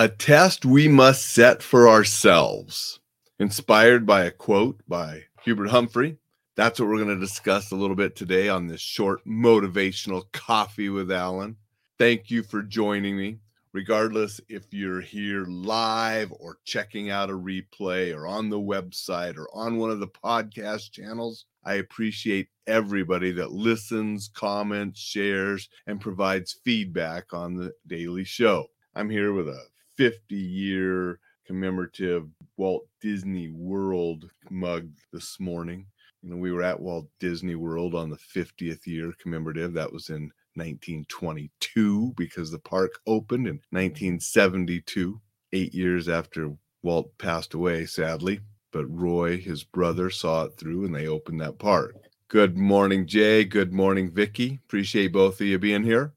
A test we must set for ourselves. Inspired by a quote by Hubert Humphrey. That's what we're going to discuss a little bit today on this short motivational coffee with Alain. Thank you for joining me. Regardless if you're here live or checking out a replay or on the website or on one of the podcast channels, I appreciate everybody that listens, comments, shares, and provides feedback on the daily show. I'm here with a 50 year commemorative Walt Disney World mug this morning. You know, we were at Walt Disney World on the 50th year commemorative. That was in 1922 because the park opened in 1972, eight years after Walt passed away, sadly. But Roy, his brother, saw it through and they opened that park. Good morning, Jay. Good morning, Vicky. Appreciate both of you being here.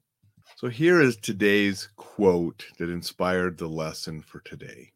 So, here is today's quote that inspired the lesson for today.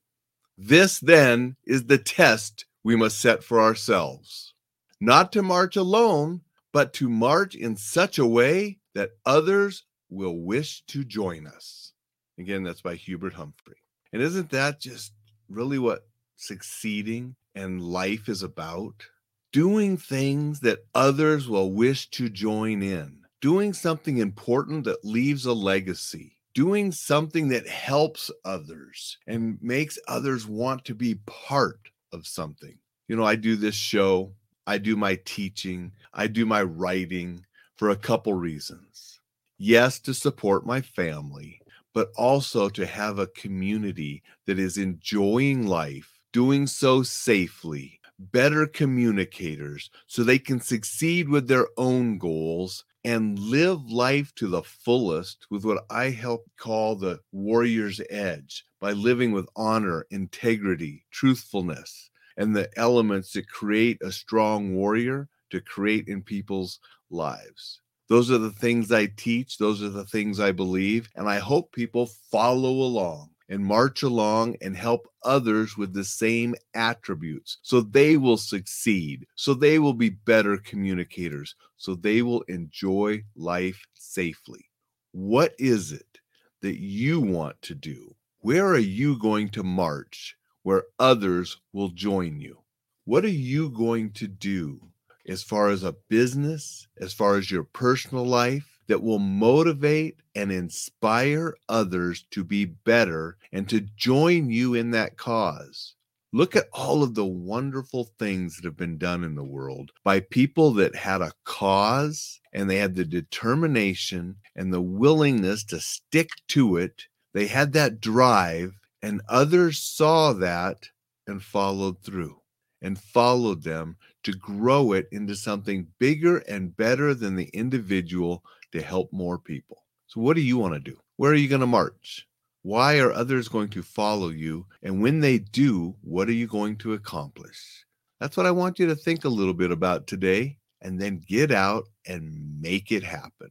This then is the test we must set for ourselves not to march alone, but to march in such a way that others will wish to join us. Again, that's by Hubert Humphrey. And isn't that just really what succeeding and life is about? Doing things that others will wish to join in, doing something important that leaves a legacy, doing something that helps others and makes others want to be part of something. You know, I do this show, I do my teaching, I do my writing, for a couple reasons. Yes, to support my family, but also to have a community that is enjoying life, doing so safely, better communicators so they can succeed with their own goals and live life to the fullest with what I help call the warrior's edge by living with honor, integrity, truthfulness, and the elements that create a strong warrior to create in people's lives. Those are the things I teach. Those are the things I believe. And I hope people follow along and march along and help others with the same attributes so they will succeed, so they will be better communicators, so they will enjoy life safely. What is it that you want to do? Where are you going to march where others will join you? What are you going to do as far as a business, as far as your personal life, that will motivate and inspire others to be better and to join you in that cause. Look at all of the wonderful things that have been done in the world by people that had a cause and they had the determination and the willingness to stick to it. They had that drive, and others saw that and followed through and followed them to grow it into something bigger and better than the individual to help more people. So, what do you want to do? Where are you going to march? Why are others going to follow you? And when they do, what are you going to accomplish? That's what I want you to think a little bit about today and then get out and make it happen.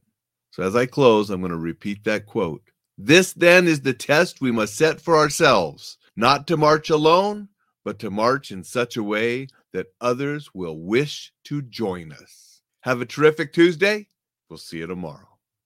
So, as I close, I'm going to repeat that quote. This then is the test we must set for ourselves not to march alone, but to march in such a way that others will wish to join us. Have a terrific Tuesday. We'll see you tomorrow.